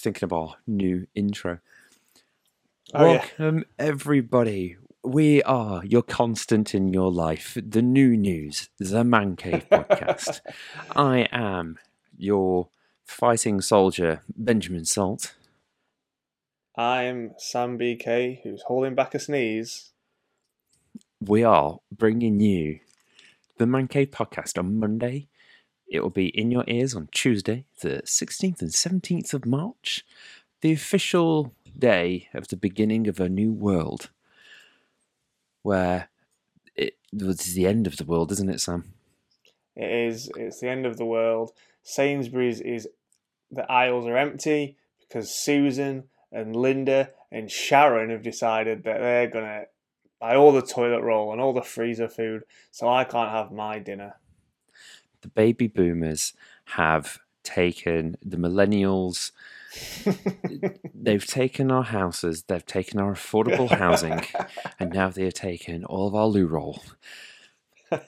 just thinking of our new intro. Oh, yeah. Welcome, um, everybody. We are your constant in your life, the new news, the Man Cave podcast. I am your fighting soldier, Benjamin Salt. I'm Sam BK, who's holding back a sneeze. We are bringing you the Man Cave podcast on Monday. It will be in your ears on Tuesday, the 16th and 17th of March, the official day of the beginning of a new world where it was the end of the world, isn't it, Sam? It is. It's the end of the world. Sainsbury's is the aisles are empty because Susan and Linda and Sharon have decided that they're gonna buy all the toilet roll and all the freezer food, so I can't have my dinner. The baby boomers have taken the millennials, they've taken our houses, they've taken our affordable housing, and now they have taken all of our loo roll.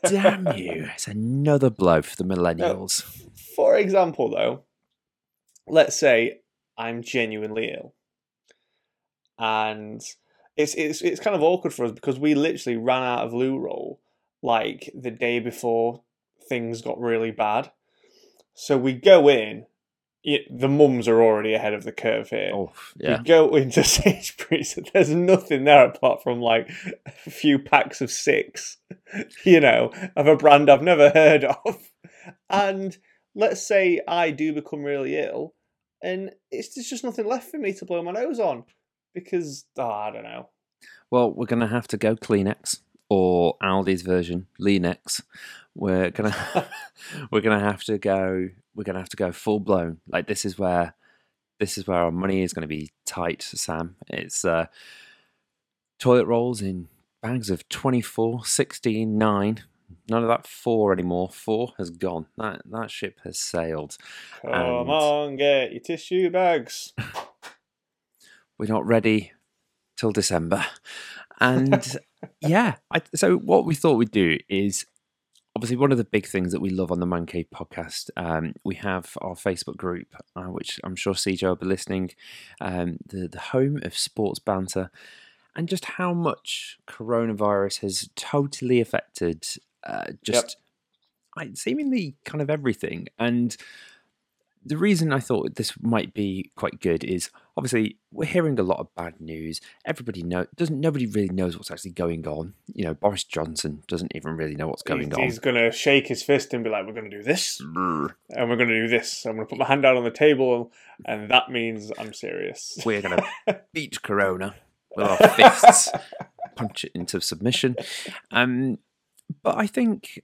Damn you! It's another blow for the millennials. For example, though, let's say I'm genuinely ill, and it's it's it's kind of awkward for us because we literally ran out of loo roll like the day before things got really bad. So we go in. y- The mums are already ahead of the curve here. Oh, yeah. We go into Sainsbury's. There's nothing there apart from like a few packs of six, you know, of a brand I've never heard of. And let's say I do become really ill, and it's there's just nothing left for me to blow my nose on because oh, I don't know. Well, we're going to have to go Kleenex or Aldi's version, Leanex. We're gonna we're gonna have to go. We're gonna have to go full blown. Like this is where this is where our money is going to be tight, Sam. It's uh, toilet rolls in bags of 24, 16, 9. None of that four anymore. Four has gone. That that ship has sailed. Come And- on, get your tissue bags. we're not ready till December. And yeah, I, so what we thought we'd do is obviously one of the big things that we love on the Man Cave podcast. Um, we have our Facebook group, uh, which I'm sure CJ will be listening, um, the the home of sports banter, and just how much coronavirus has totally affected uh, just I, seemingly kind of everything. And the reason I thought this might be quite good is obviously we're hearing a lot of bad news. Everybody know doesn't nobody really knows what's actually going on. You know, Boris Johnson doesn't even really know what's going he's, on. he's gonna shake his fist and be like, "We're gonna do this, Brr. and we're gonna do this. I'm gonna put my hand out on the table, and that means I'm serious." We're gonna beat Corona with our fists, punch it into submission. Um, but I think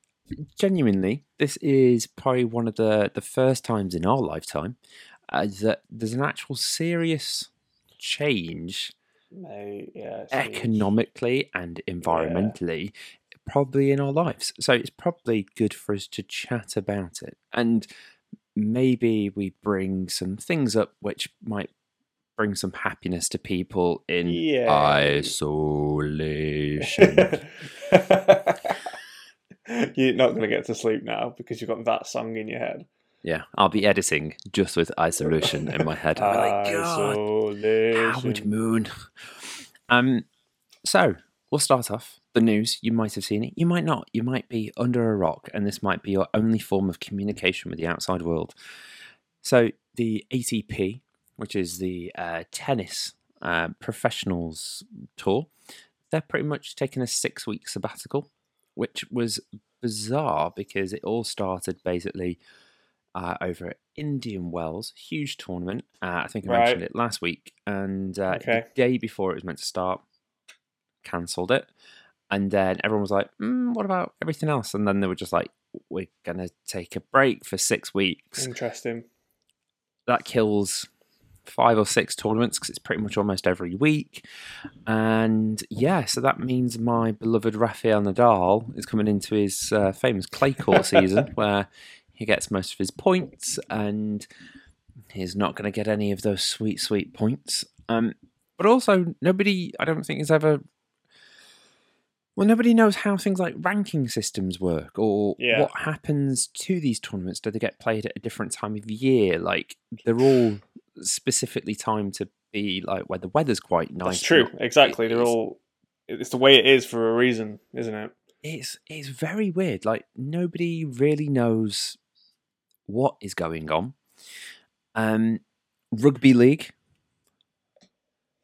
genuinely, this is probably one of the the first times in our lifetime uh, that there's an actual serious change Mate, yeah, economically and environmentally probably in our lives. So it's probably good for us to chat about it. And maybe we bring some things up which might bring some happiness to people in Yeah. isolation. You're not going to get to sleep now because you've got that song in your head. Yeah i'll be editing just with isolation in my head be like, God, Isolation. Howard Moon. Um, so we'll start off the news. You might have seen it. You might not. You might be under a rock, and this might be your only form of communication with the outside world. So the ATP, which is the uh, tennis uh, professionals tour, they're pretty much taking a six-week sabbatical, which was bizarre because it all started basically uh, over at Indian Wells, huge tournament. Uh, I think I mentioned Right. it last week, and uh, Okay. the day before it was meant to start, cancelled it, and then everyone was like, mm, "What about everything else?" And then they were just like, "We're gonna take a break for six weeks." Interesting. That kills five or six tournaments because it's pretty much almost every week. And yeah, so that means my beloved Rafael Nadal is coming into his uh, famous clay court season where he gets most of his points and he's not going to get any of those sweet, sweet points. Um, but also, nobody, I don't think, has ever. Well, nobody knows how things like ranking systems work or Yeah. what happens to these tournaments. Do they get played at a different time of year? Like, they're all specifically timed to be like where the weather's quite nice. That's true. Exactly. it- They're it's- all. It's the way it is for a reason, isn't it? it's it's very weird. Like nobody really knows what is going on. Um, rugby league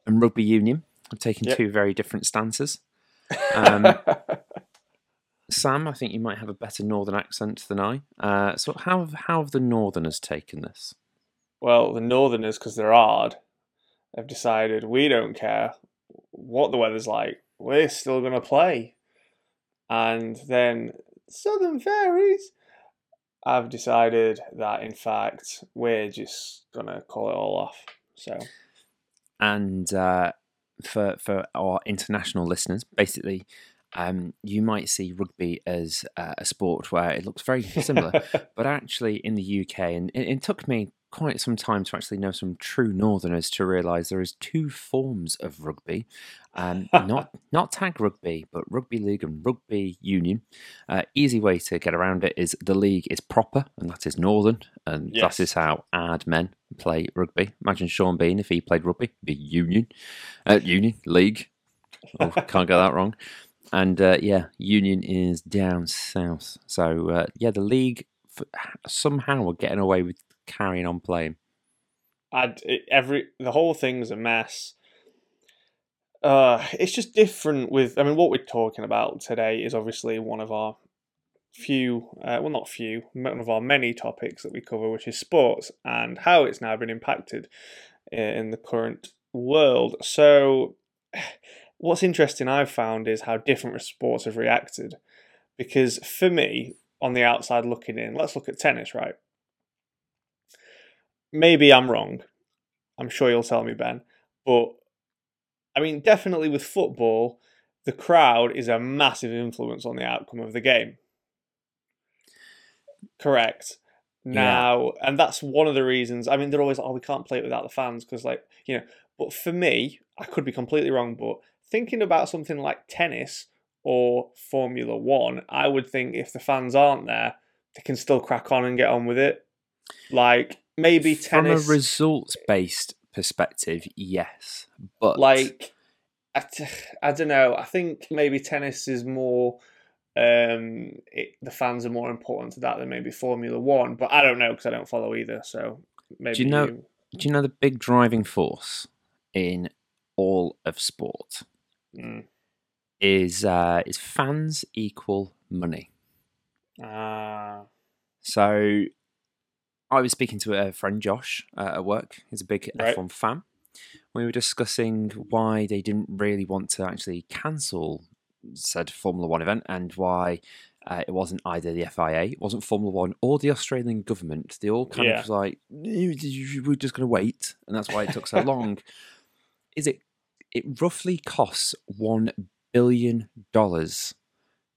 and rugby union have taken Yep. two very different stances. Um, Sam, I think you might have a better northern accent than I. Uh, so how have, how have the northerners taken this? well, the Northerners, because they're hard, have decided we don't care what the weather's like. We're still going to play. And then Southern Fairies have decided that, in fact, we're just going to call it all off. So, And uh, for for our international listeners, basically, um, you might see rugby as uh, a sport where it looks very similar, but actually in the UK, and it, it took me quite some time to actually know some true Northerners to realise there is two forms of rugby, um, not not tag rugby, but rugby league and rugby union. Uh, easy way to get around it is the league is proper, and that is Northern, and Yes. that is how ad men play rugby. Imagine Sean Bean if he played rugby, be union, uh, union league. Oh, can't get that wrong. And uh, yeah, Union is down south. So uh, yeah, the league f- somehow are getting away with carrying on playing. I'd, every the whole thing's a mess. Uh, it's just different with. I mean, what we're talking about today is obviously one of our few, uh, well, not few, one of our many topics that we cover, which is sports and how it's now been impacted in the current world. So, what's interesting I've found is how different sports have reacted. Because for me, on the outside looking in, let's look at tennis, right? maybe I'm wrong. I'm sure you'll tell me, Ben. But I mean, definitely with football, the crowd is a massive influence on the outcome of the game. Correct. Now, and that's one of the reasons. I mean, they're always, oh, we can't play it without the fans because, like, you know. But for me, I could be completely wrong. But thinking about something like tennis or Formula One, I would think if the fans aren't there, they can still crack on and get on with it. Like maybe tennis, From a results based perspective, yes. But like I, t- I don't know. I think maybe tennis is more. Um, it, the fans are more important to that than maybe Formula One, but I don't know because I don't follow either. So maybe you know- do you know the big driving force in all of sport Mm. is uh, is fans equal money. Ah, So I was speaking to a friend, Josh, uh, at work. He's a big Right. F1 fan. We were discussing why they didn't really want to actually cancel said Formula One event and why uh, it wasn't either the FIA, it wasn't Formula One, or the Australian government. They all kind Yeah. of was like, "Eh, we're just going to wait. And that's why it took so long. Is it? It roughly costs $1 billion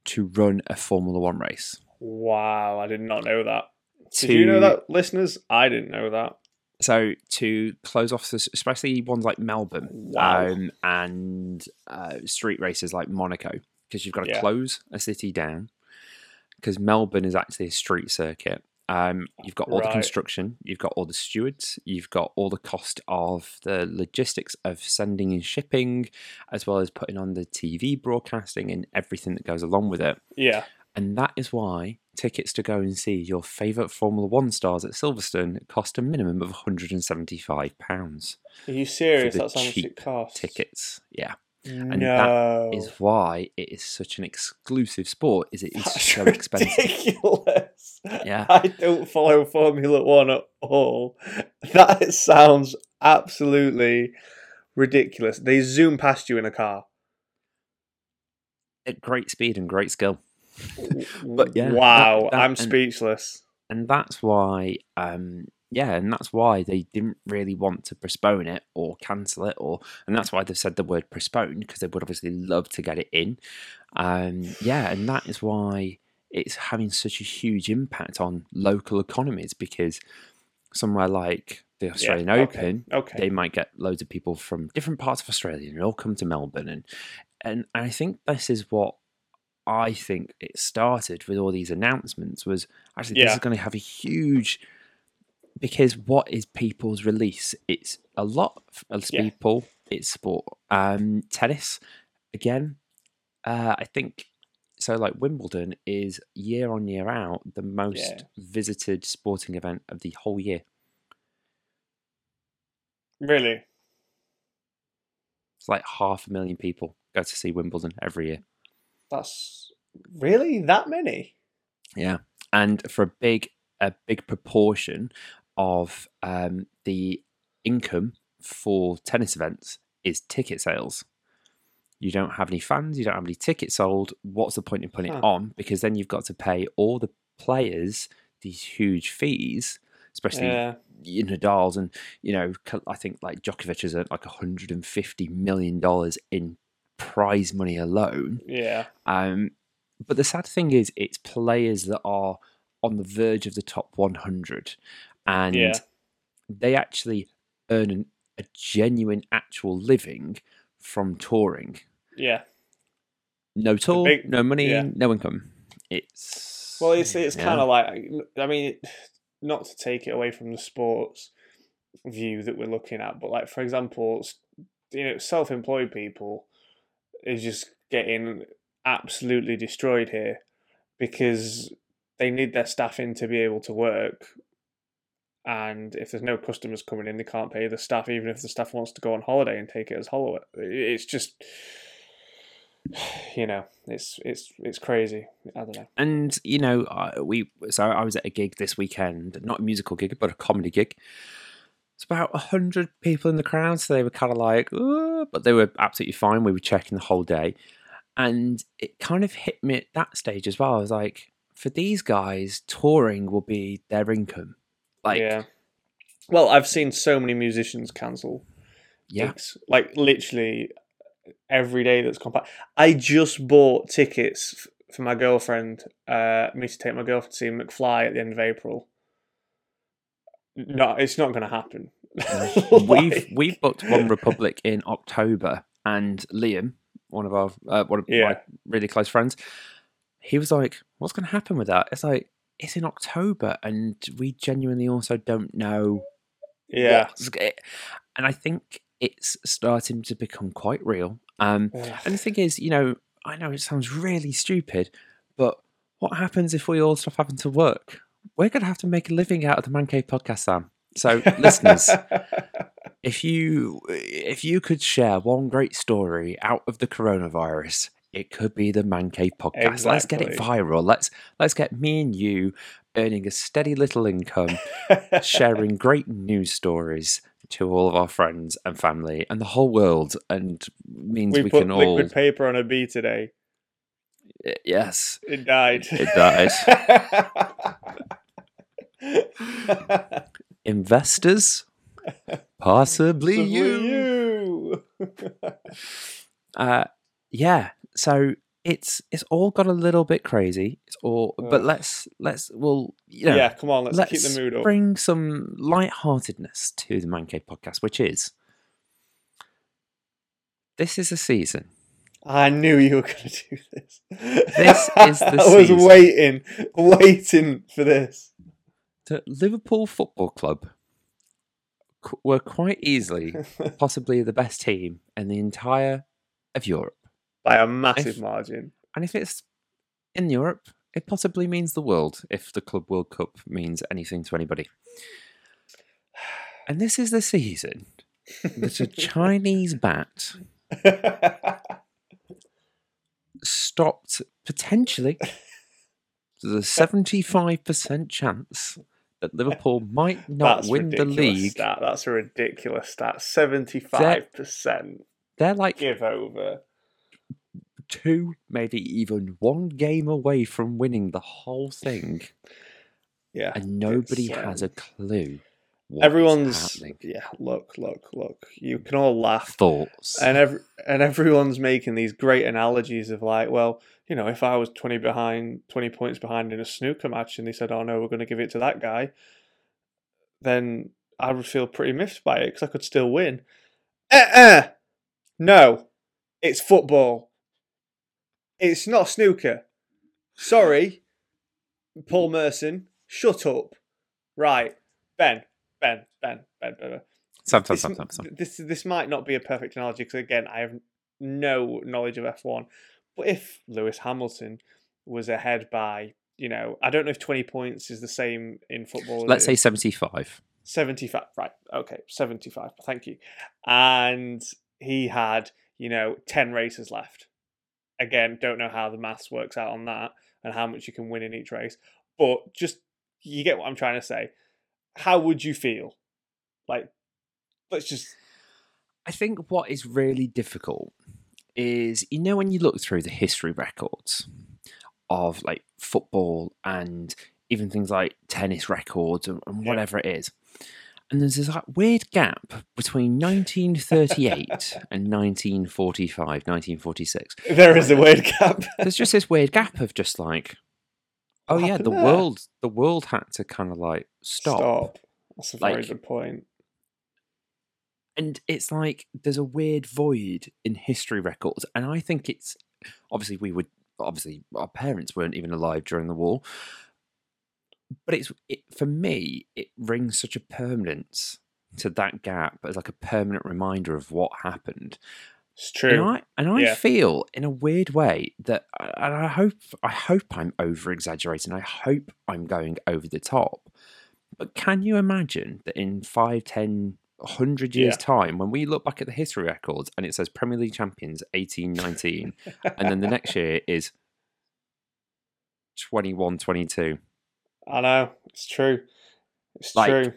to run a Formula One race. wow! I did not know that. Did To- you know that, listeners? I didn't know that. So to close off especially ones like Melbourne Wow. um, and uh, street races like Monaco, because you've got to Yeah. close a city down. Because Melbourne is actually a street circuit. Um, you've got all the construction, you've got all the stewards, you've got all the cost of the logistics of sending and shipping, as well as putting on the TV broadcasting and everything that goes along with it. Yeah, And that is why tickets to go and see your favourite Formula One stars at Silverstone cost a minimum of £175 are you serious? That's how much it costs. tickets. Yeah. no, that Is why it is such an exclusive sport, is it is That's so expensive. ridiculous. Yeah. I don't follow Formula One at all. That sounds absolutely ridiculous. They zoom past you in a car. At great speed and great skill. But yeah, wow, that- that- I'm and- speechless. And that's why um yeah, and that's why they didn't really want to postpone it or cancel it, or and that's why they've said the word postpone because they would obviously love to get it in. Um, yeah, and that is why it's having such a huge impact on local economies because somewhere like the Australian okay, Open, Okay. they might get loads of people from different parts of Australia and all come to Melbourne and and I think this is what I think it started with all these announcements was actually this is going to have a huge because what is people's release? It's a lot of Yeah. people. It's sport. Um, tennis again. Uh, I think so. Like Wimbledon is year on year out the most Yeah. visited sporting event of the whole year. Really? It's like half a million people go to see Wimbledon every year. That's really that many? Yeah, and for a big a big proportion of um, the income for tennis events is ticket sales. You don't have any fans, you don't have any tickets sold. What's the point in putting Huh. it on? Because then you've got to pay all the players these huge fees, especially Yeah. Nadal's and you know I think like Djokovic has earned like 150 million dollars in prize money alone. Yeah. Um, but the sad thing is, it's players that are on the verge of the top 100, and Yeah. they actually earn an, a genuine, actual living from touring. Yeah. No tour, big- no money, yeah. no income. It's Well, it's it's yeah. kind of like I mean, not to take it away from the sports view that we're looking at, but like for example, you know, self-employed people is just getting absolutely destroyed here because they need their staff in to be able to work. And if there's no customers coming in, they can't pay the staff, even if the staff wants to go on holiday and take it as holiday. It's just, you know, it's it's it's crazy. I don't know. and you know we so i was at a gig this weekend not a musical gig but a comedy gig it's about 100 people in the crowd so they were kind of like "Uh," but they were absolutely fine we were checking the whole day and it kind of hit me at that stage as well i was like for these guys touring will be their income like yeah. Well, I've seen so many musicians cancel yeah gigs, like literally every day that's by. I just bought tickets for my girlfriend, uh, me to take my girlfriend to see McFly at the end of April. No, it's not going to happen. we've we've booked One Republic in October, and Liam, one of our uh, one of Yeah. my really close friends, he was like, "What's going to happen with that?" It's like it's in October, and we genuinely also don't know. yeah. and I think it's starting to become quite real. Um, and the thing is, you know, I know it sounds really stupid, but what happens if we all stop having to work? We're going to have to make a living out of the Man Cave podcast, Sam. So, listeners, if you if you could share one great story out of the coronavirus, it could be the Man Cave podcast. Let's get it viral. Let's let's get me and you earning a steady little income, sharing great news stories to all of our friends and family and the whole world, and means we, we, put can all liquid paper on a bee today. Yes. It died. It died. Investors, possibly Possibly you. you. Uh, yeah. So it's it's all got a little bit crazy. It's all, but let's let's well, you know, yeah, come on, let's, let's keep the mood up. bring some lightheartedness to the Man Cave podcast, which is this is a season. I knew you were going to do this. This is the season. I was season. waiting, waiting for this. that Liverpool Football Club qu- were quite easily possibly the best team in the entire of Europe. By a massive If- margin. And if it's in Europe, it possibly means the world if the Club World Cup means anything to anybody. And this is the season that a Chinese bat stopped potentially there's a 75% chance that Liverpool might not That's win the league. Stat. That's a ridiculous stat. Seventy-five percent They're like give over. two, maybe even one game away from winning the whole thing, Yeah, and nobody has a clue. What everyone's yeah. Look, look, look. You can all laugh, thoughts. and every and everyone's making these great analogies of like, well, you know, if I was twenty behind, twenty points behind in a snooker match, and they said, "Oh no, we're going to give it to that guy," then I would feel pretty miffed by it because I could still win. Uh-uh. No, it's football. It's not snooker. Sorry, Paul Merson. Shut up. Right. Ben, Ben, Ben, Ben, Ben. Sam, Sam, This, this this might not be a perfect analogy because again, I have no knowledge of F one. But if Lewis Hamilton was ahead by, you know, I don't know if twenty points is the same in football. Let's say 75. 75 right okay 75 thank you and he had you know 10 races left again don't know how the maths works out on that and how much you can win in each race but just you get what i'm trying to say how would you feel like let's just I think what is really difficult is you know when you look through the history records of like football and even things like tennis records and, and Yeah. whatever it is. And there's this like weird gap between 1938 and 1945, 1946. there is a weird gap There's just this weird gap of just like, oh yeah, the there? world, the world had to kind of like stop. Stop. That's a very Like- good point. and it's like there's a weird void in history records and i think it's obviously we would obviously our parents weren't even alive during the war but it's it, for me it rings such a permanence to that gap as like a permanent reminder of what happened it's true. and i and i Yeah. feel in a weird way that and i hope i hope i'm over exaggerating i hope i'm going over the top but can you imagine that in five, ten, 100 years' Yeah. time, when we look back at the history records and it says Premier League champions 1819, and then the next year is 21 22. i know it's true it's Like, true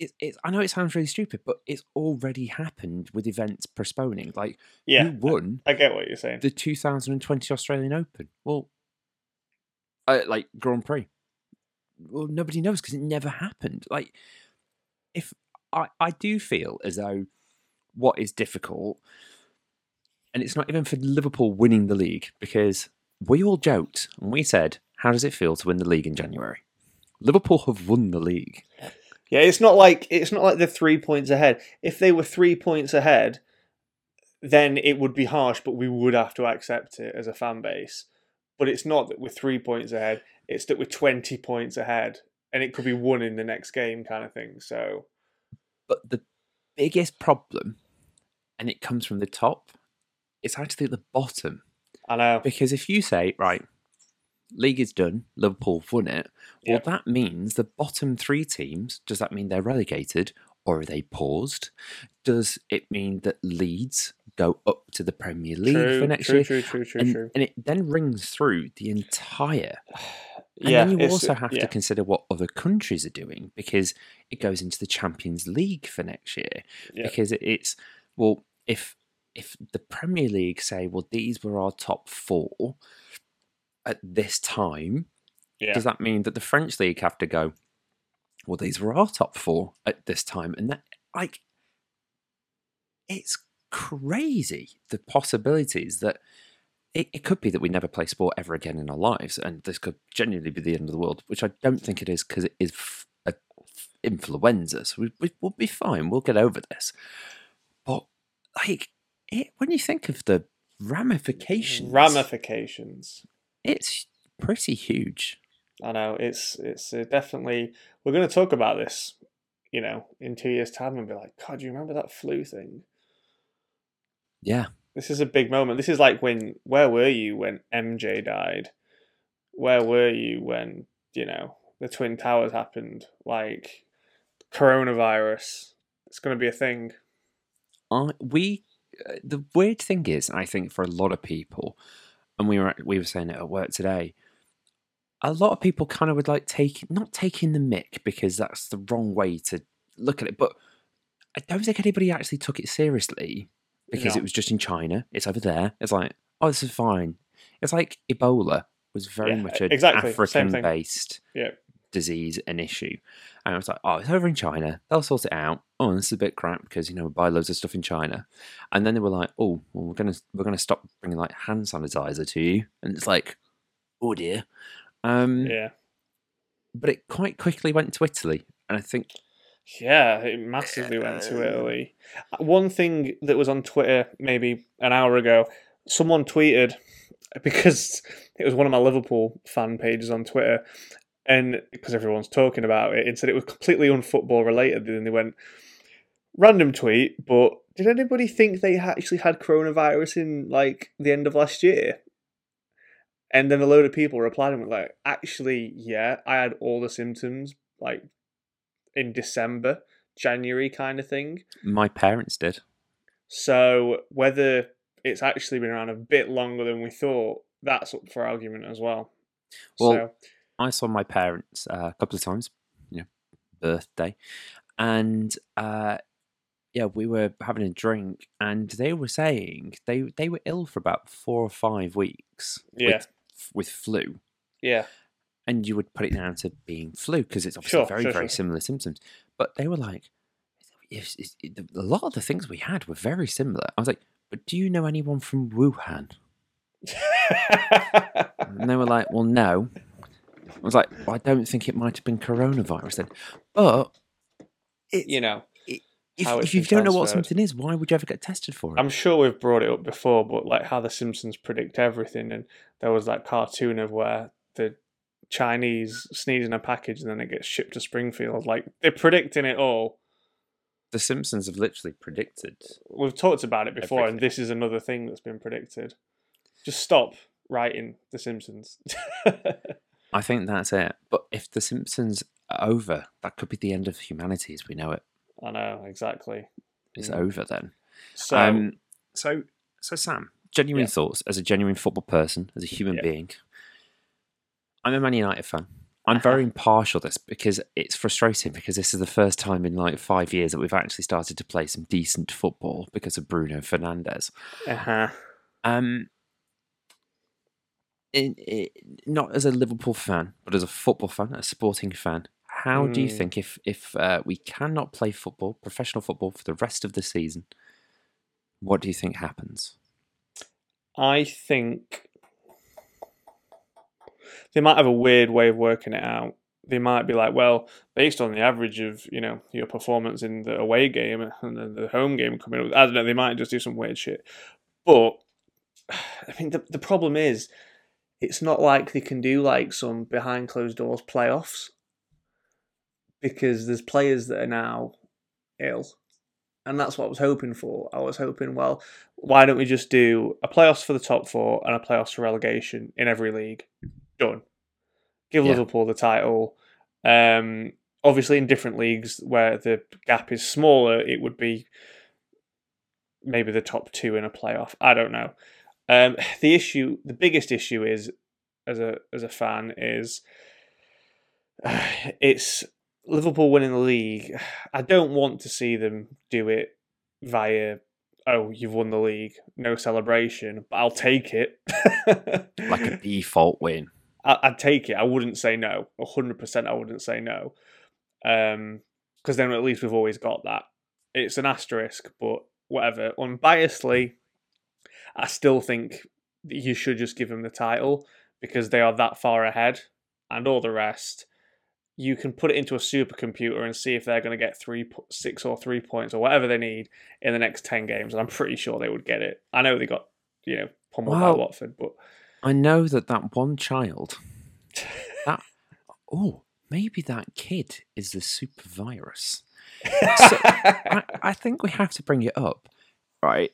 It, I know it sounds really stupid, but it's already happened with events postponing. Like, yeah who won i get what you're saying the 2020 Australian Open? Well, uh, like Grand Prix. Well, nobody knows because it never happened. Like, if I, I do feel as though what is difficult, and it's not even for Liverpool winning the league because we all joked and we said, "How does it feel to win the league in January?" Liverpool have won the league. Yeah, it's not like it's not like they're three points ahead. If they were three points ahead, then it would be harsh, but we would have to accept it as a fan base. But it's not that we're three points ahead; it's that we're twenty points ahead, and it could be won in the next game, kind of thing. So But the biggest problem, and it comes from the top, it's actually at the bottom. I know, Because if you say, right, league is done, Liverpool have won it, well, that means the bottom three teams, does that mean they're relegated or are they paused? Does it mean that Leeds go up to the Premier League true, for next true, year? true, true, true, and, true. and it then rings through the entire. And yeah, then you also have yeah, to consider what other countries are doing because it goes into the Champions League for next year. Yeah. Because it's well, if if the Premier League say, well, these were our top four at this time, yeah, does that mean that the French league have to go? Well, these were our top four at this time, and that like it's crazy the possibilities that it, it could be that we never play sport ever again in our lives, and this could genuinely be the end of the world, which I don't think it is because it is f- a f- influenza, so we, we, we'll be fine. We'll get over this. But like it, when you think of the ramifications, ramifications. It's pretty huge. I know it's it's uh, definitely. We're going to talk about this, you know, in two years' time, and be like, God, do you remember that flu thing? Yeah. This is a big moment. This is like when where were you when MJ died? Where were you when, you know, the Twin Towers happened? Like coronavirus. It's going to be a thing. I we uh, the weird thing is, I think for a lot of people, and we were we were saying it at work today. A lot of people kind of would like take not taking the mick because that's the wrong way to look at it, but I don't think anybody actually took it seriously because No. it was just in China. It's over there. It's like, oh, this is fine. It's like Ebola was very Yeah, much an exactly. African-based Yeah. disease and issue. And I was like, oh, it's over in China. They'll sort it out. Oh, this is a bit crap because you know we buy loads of stuff in China. And then they were like, oh, well, we're gonna we're gonna stop bringing like hand sanitizer to you. And it's like, oh dear. Um, Yeah. But it quite quickly went to Italy, and I think Yeah, it massively went to Uh, Italy. One thing that was on Twitter maybe an hour ago, someone tweeted because it was one of my Liverpool fan pages on Twitter. And because everyone's talking about it, and said it was completely unfootball related. Then they went random tweet, but did anybody think they actually had coronavirus in like the end of last year? And then a load of people replied and were like, actually, yeah, I had all the symptoms like in December, January kind of thing. My parents did. So whether it's actually been around a bit longer than we thought, that's up for argument as well. Well, so, I saw my parents uh, a couple of times, you know, birthday, and uh, yeah, we were having a drink, and they were saying they they were ill for about four or five weeks. Yeah. with, with flu, yeah, and you would put it down to being flu because it's obviously Sure, very sure, very sure. similar symptoms. But they were like, yes, it's- it- a lot of the things we had were very similar. I was like, but do you know anyone from Wuhan? And they were like, well, no. I was like, well, I don't think it might have been coronavirus then. But it's, you know, if, if you don't know what something is, why would you ever get tested for it? I'm sure we've brought it up before, but like how the Simpsons predict everything, and there was that cartoon of where the Chinese sneeze in a package and then it gets shipped to Springfield. Like they're predicting it all. the Simpsons have literally predicted. We've talked about it before, and this is another thing that's been predicted. Just stop writing the Simpsons. I think that's it. But if the Simpsons are over, that could be the end of humanity as we know it. I know exactly. It's Mm. over then. So um, so, so Sam, genuine Yeah. thoughts as a genuine football person, as a human Yeah. being. I'm a Man United fan. I'm very impartial this because it's frustrating because this is the first time in like five years that we've actually started to play some decent football because of Bruno Fernandes. uh-huh. Um, in, i not as a Liverpool fan, but as a football fan, a sporting fan. How do you Mm. think if if uh, we cannot play football, professional football, for the rest of the season, what do you think happens? I think they might have a weird way of working it out. They might be like, well, based on the average of you know your performance in the away game and then the home game coming up, I don't know. They might just do some weird shit. But I mean, the the problem is, it's not like they can do like some behind closed doors playoffs because there's players that are now ill, and that's what I was hoping for. I was hoping, well, why don't we just do a playoffs for the top four and a playoffs for relegation in every league? Done. Give Yeah. Liverpool the title. Um, obviously, in different leagues where the gap is smaller, it would be maybe the top two in a playoff. I don't know. Um, the issue, the biggest issue is, as a as a fan, is it's Liverpool winning the league. I don't want to see them do it via oh you've won the league, no celebration, but I'll take it. Like a default win. I, I'd take it. I wouldn't say no. hundred percent, I wouldn't say no. Um, because then at least we've always got that. It's an asterisk, but whatever. Unbiasedly, I still think that you should just give them the title because they are that far ahead, and all the rest. You can put it into a supercomputer and see if they're going to get three, six, or three points or whatever they need in the next ten games, and I'm pretty sure they would get it. I know they got, you know, pummeled Well- by Watford, but I know that that one child, that oh, maybe that kid is the super virus. I, I think we have to bring it up, right?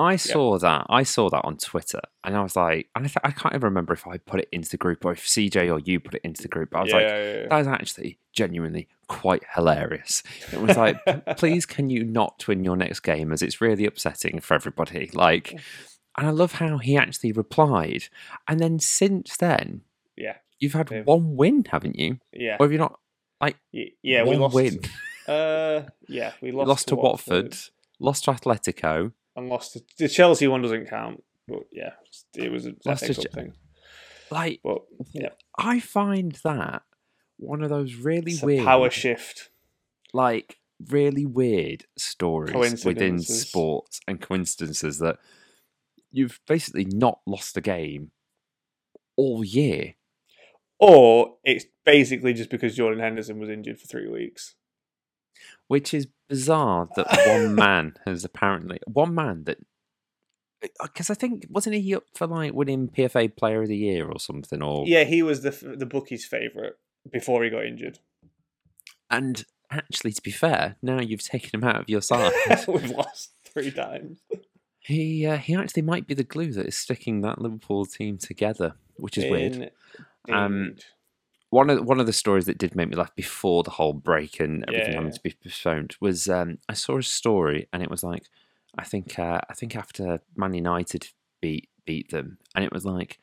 I saw that. I saw that on Twitter, and I was like, and I, th- I can't even remember if I put it into the group or if CJ or you put it into the group. But I was yeah, like, yeah, yeah. that is actually genuinely quite hilarious. It was like, please, can you not win your next game? As it's really upsetting for everybody. Like, and I love how he actually replied. And then since then, Yeah. you've had They've- one win, haven't you? Yeah, Or have you not? Y- yeah, we lost. win. Uh, yeah, we lost, Lost, to Watford, lost to Atletico. And lost to the Chelsea one doesn't count. But yeah, it was a Lost to thing. Like, But yeah, I find that one of those really it's weird, power shift. like really weird stories within sports and coincidences that you've basically not lost a game all year. Or it's basically just because Jordan Henderson was injured for three weeks. which is bizarre that one man has apparently one man that because I think wasn't he up for like winning PFA Player of the Year or something or Yeah, he was the the bookie's favorite. before he got injured. And actually, to be fair, now you've taken him out of your side. We've lost three times. he uh, he actually might be the glue that is sticking that Liverpool team together, which is weird. Um, one of one of the stories that did make me laugh before the whole break and everything Yeah. having to be postponed was um, I saw a story and it was like I think uh, I think after Man United beat beat them and it was like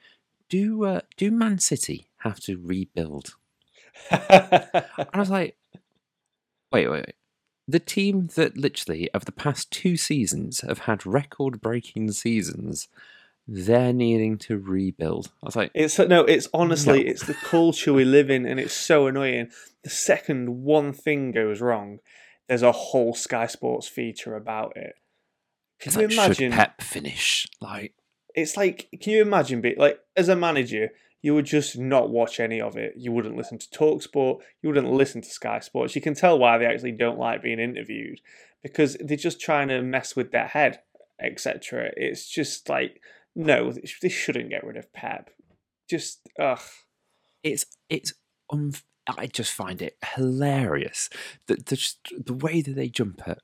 do uh, do Man City have to rebuild? And I was like, wait, wait, wait. The team that literally of the past two seasons have had record breaking seasons, they're needing to rebuild. I was like, It's no, it's honestly, No. it's the culture we live in, and it's so annoying. The second one thing goes wrong, there's a whole Sky Sports feature about it. Can it's you like imagine? should Pep finish? Like, It's like, can you imagine? Be like, as a manager, you would just not watch any of it. You wouldn't listen to Talksport. You wouldn't listen to Sky Sports. You can tell why they actually don't like being interviewed because they're just trying to mess with their head, etc. It's just like, no, they shouldn't get rid of Pep. Just ugh. it's it's um, I just find it hilarious that the the way that they jump at.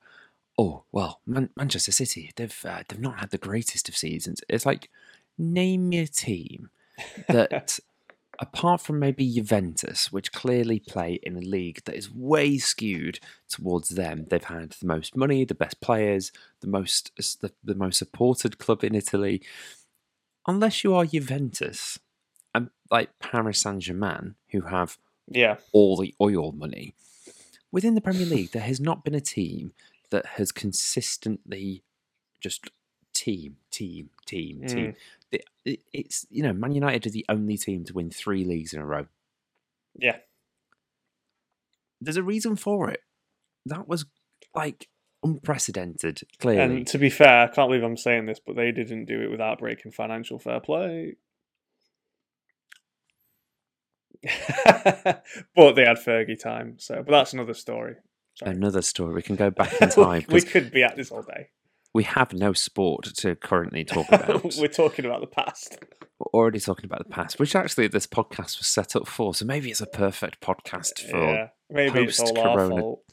Oh well, Man- Manchester City they've uh, they've not had the greatest of seasons. It's like name me a team that apart from maybe Juventus, which clearly play in a league that is way skewed towards them, they've had the most money, the best players, the most the, the most supported club in Italy. Unless you are Juventus and like Paris Saint Germain, who have Yeah. all the oil money, within the Premier League, there has not been a team that has consistently just team, team, team, mm. team. The- it- It's you know, Man United are the only team to win three leagues in a row. Yeah. There's a reason for it. That was like unprecedented. Clearly, And to be fair, I can't believe I'm saying this, but they didn't do it without breaking financial fair play. but they had Fergie time, so but that's another story. Sorry. another story. We can go back in time we could be at this all day. we have no sport to currently talk about. We're talking about the past. We're already talking about the past, which actually this podcast was set up for. So maybe it's a perfect podcast for. yeah, maybe it's all our post-corona fault.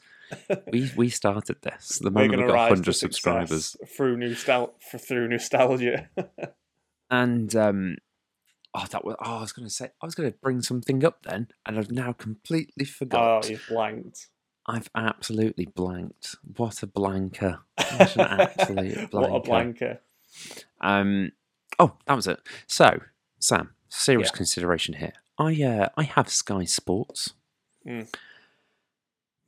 We we started this the moment we got hundred subscribers, through through nostalgia. and um, oh, that was oh, I was going to say I was going to bring something up then, and I've now completely forgot. oh, you've blanked. I've absolutely blanked. What a blanker! What an absolute blanker. What a blanker. Um, oh, that was it. So, Sam, serious Yeah. consideration here. I uh, I have Sky Sports. Mm.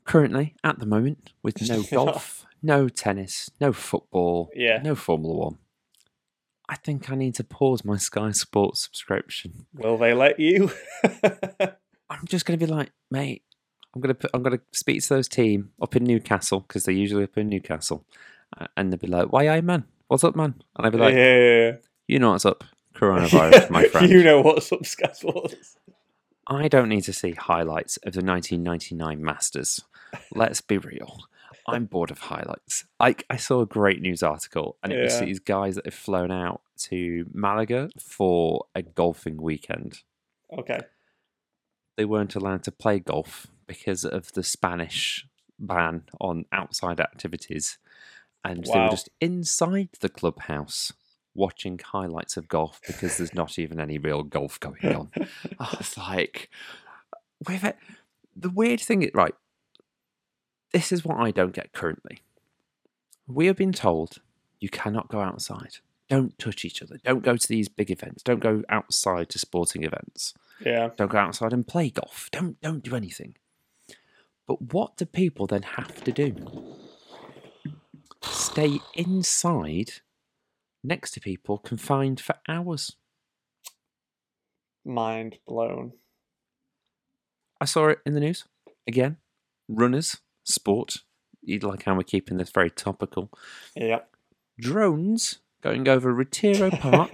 Currently, at the moment, with no golf, no tennis, no football, Yeah. no Formula One. I think I need to pause my Sky Sports subscription. Will they let you? I'm just going to be like, mate, I'm going to put, I'm going to speak to those team up in Newcastle because they're usually up in Newcastle, uh, and they'll be like, "Why, aye, man? What's up, man?" And I'll be like, yeah. "You know what's up? Coronavirus, my friend." you know what's up, Sky Sports. I don't need to see highlights of the 1999 Masters. Let's be real. I'm bored of highlights. I, I saw a great news article, and it was these guys that have flown out to Malaga for a golfing weekend. Okay. They weren't allowed to play golf because of the Spanish ban on outside activities, and they were just inside the clubhouse watching highlights of golf because there's not even any real golf going on. I was like, with it, the weird thing is, right, this is what I don't get currently. We have been told you cannot go outside. Don't touch each other. Don't go to these big events. Don't go outside to sporting events. Yeah. Don't go outside and play golf. Don't don't do anything. But what do people then have to do? Stay inside next to people confined for hours. Mind blown. I saw it in the news again. Runners, sport. You'd like how we're keeping this very topical. Yeah. Drones going over Retiro Park,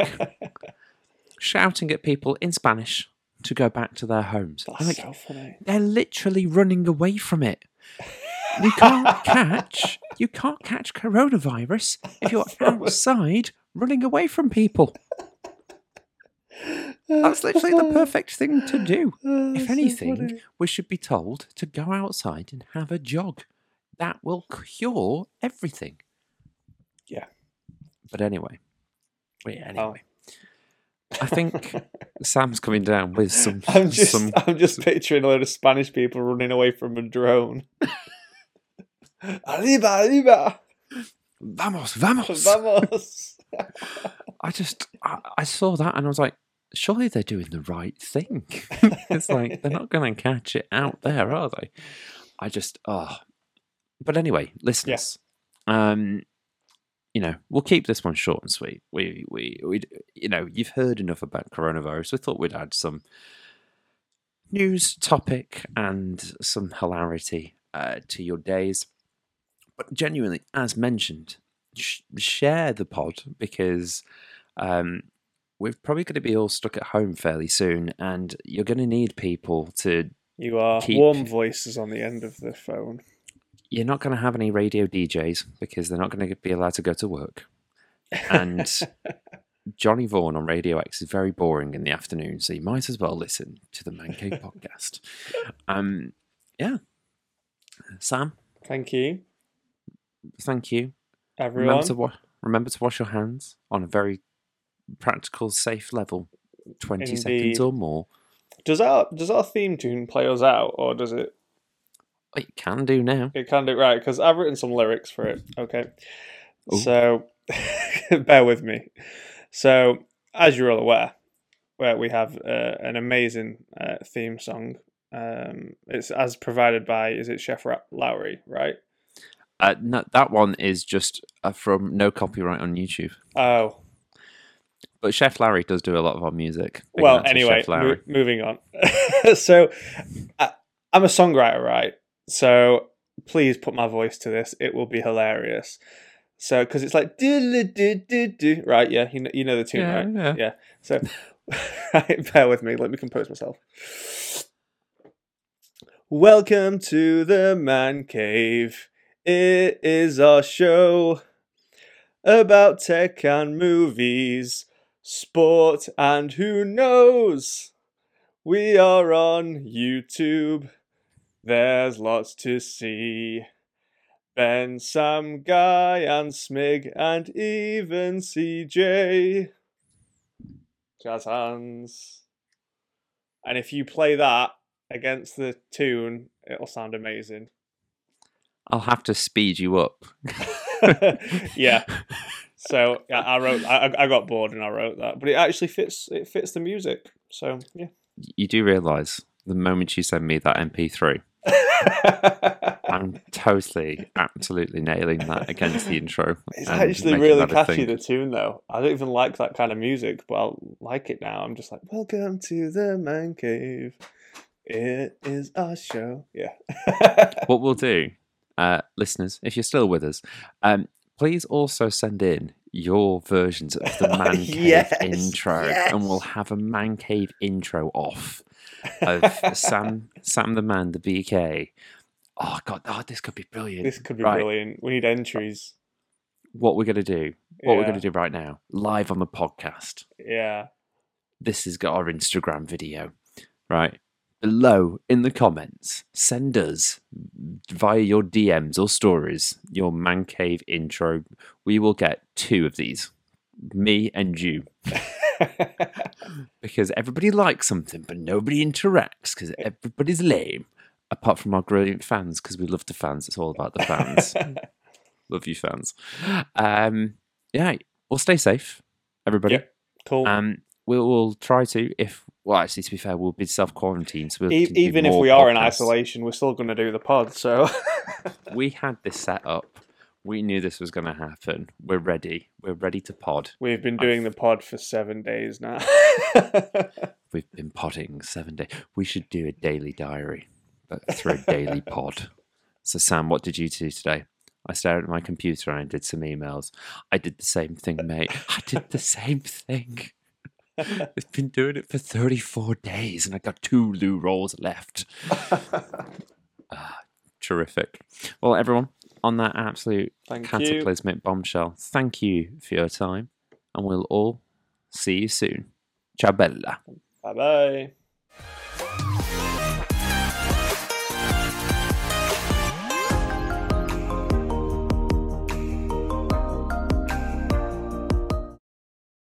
shouting at people in Spanish to go back to their homes. That's like, so funny. they're literally running away from it. You can't catch you can't catch coronavirus if you're outside running away from people. That's literally the perfect thing to do. Oh, If anything, we should be told to go outside and have a jog. That will cure everything. Yeah. But anyway, wait, Oh. anyway, I think Sam's coming down with some I'm just, some I'm just picturing a load of Spanish people running away from a drone. arriba, arriba, vamos, vamos. vamos. I just I, I saw that and I was like, surely they're doing the right thing. it's like they're not going to catch it out there, are they? I just oh, but anyway, listeners, um, you know, we'll keep this one short and sweet. We we we you know you've heard enough about coronavirus. We thought we'd add some news topic and some hilarity uh, to your days. But genuinely, as mentioned, sh- share the pod because um, we're probably going to be all stuck at home fairly soon, and you're going to need people to. You are Keep- warm voices on the end of the phone. You're not going to have any radio DJs because they're not going to be allowed to go to work. And Johnny Vaughan on Radio X is very boring in the afternoon, so you might as well listen to the Man Cave podcast. Um, yeah, Sam, Thank you, thank you. everyone. Remember to wa- remember to wash your hands on a very practical, safe level, twenty Indeed. seconds or more. Does our does our theme tune play us out, or does it? It can do now. It can do right because I've written some lyrics for it. Okay, Ooh. so bear with me. So, as you're all aware, where we have uh, an amazing uh, theme song. Um, it's as provided by is it Chef Lowry, right? Uh, no, that one is just uh, from no copyright on YouTube. Oh, But Chef Larry does do a lot of our music. Big well, anyway, mo- moving on. so, I, I'm a songwriter, right? So, please put my voice to this. It will be hilarious. So, because it's like do do do do, right? Yeah, you know, you know the tune, yeah, right? yeah. Yeah. So, right, bear with me. Let me compose myself. Welcome to the Man Cave. It is our show about tech and movies, sport, and who knows. We are on YouTube. There's lots to see. Ben, Sam, Guy, and Smig, and even CJ. Jazz hands. And if you play that against the tune, it'll sound amazing. I'll have to speed you up. yeah. So yeah, I wrote. I, I got bored and I wrote that, but it actually fits. It fits the music. So yeah. You do realise the moment you send me that MP3, I'm totally, absolutely nailing that against the intro. It's actually really catchy. The tune, though, I don't even like that kind of music, but I like it now. I'm just like, "Welcome to the man cave. It is our show." Yeah. What we'll do, uh, listeners, if you're still with us, um, please also send in your versions of the oh, Man Cave Yes, intro, and we'll have a Man Cave intro off of Sam, Sam the Man, the BK. Oh God, oh, this could be brilliant. this could be Right. brilliant. We need entries. What we're gonna do? What we're gonna do right now, live on the podcast. Yeah. This has got our Instagram video, right? Below in the comments, send us via your DMs or stories your man cave intro. We will get two of these, me and you, because everybody likes something, but nobody interacts because everybody's lame. Apart from our brilliant fans, because we love the fans. It's all about the fans. love you, fans. Um, yeah, well, stay safe, everybody. Yep. cool. Um, we will try to, if well, actually, to be fair, we'll be self quarantined. So we'll E- even if we are in isolation, we're still going to do the pod. So we had this set up. We knew this was going to happen. We're ready. We're ready to pod. we've been doing the pod for seven days now. We've been podding seven days. We should do a daily diary, but through a daily pod. So, Sam, what did you do today? I stared at my computer and I did some emails. I did the same thing, mate. I did the same thing. I've been doing it for 34 days and I got two loo rolls left. Ah, terrific. Well, everyone, on that absolute Thank you. cataclysmic bombshell, thank you for your time and we'll all see you soon. Ciao bella. Bye bye.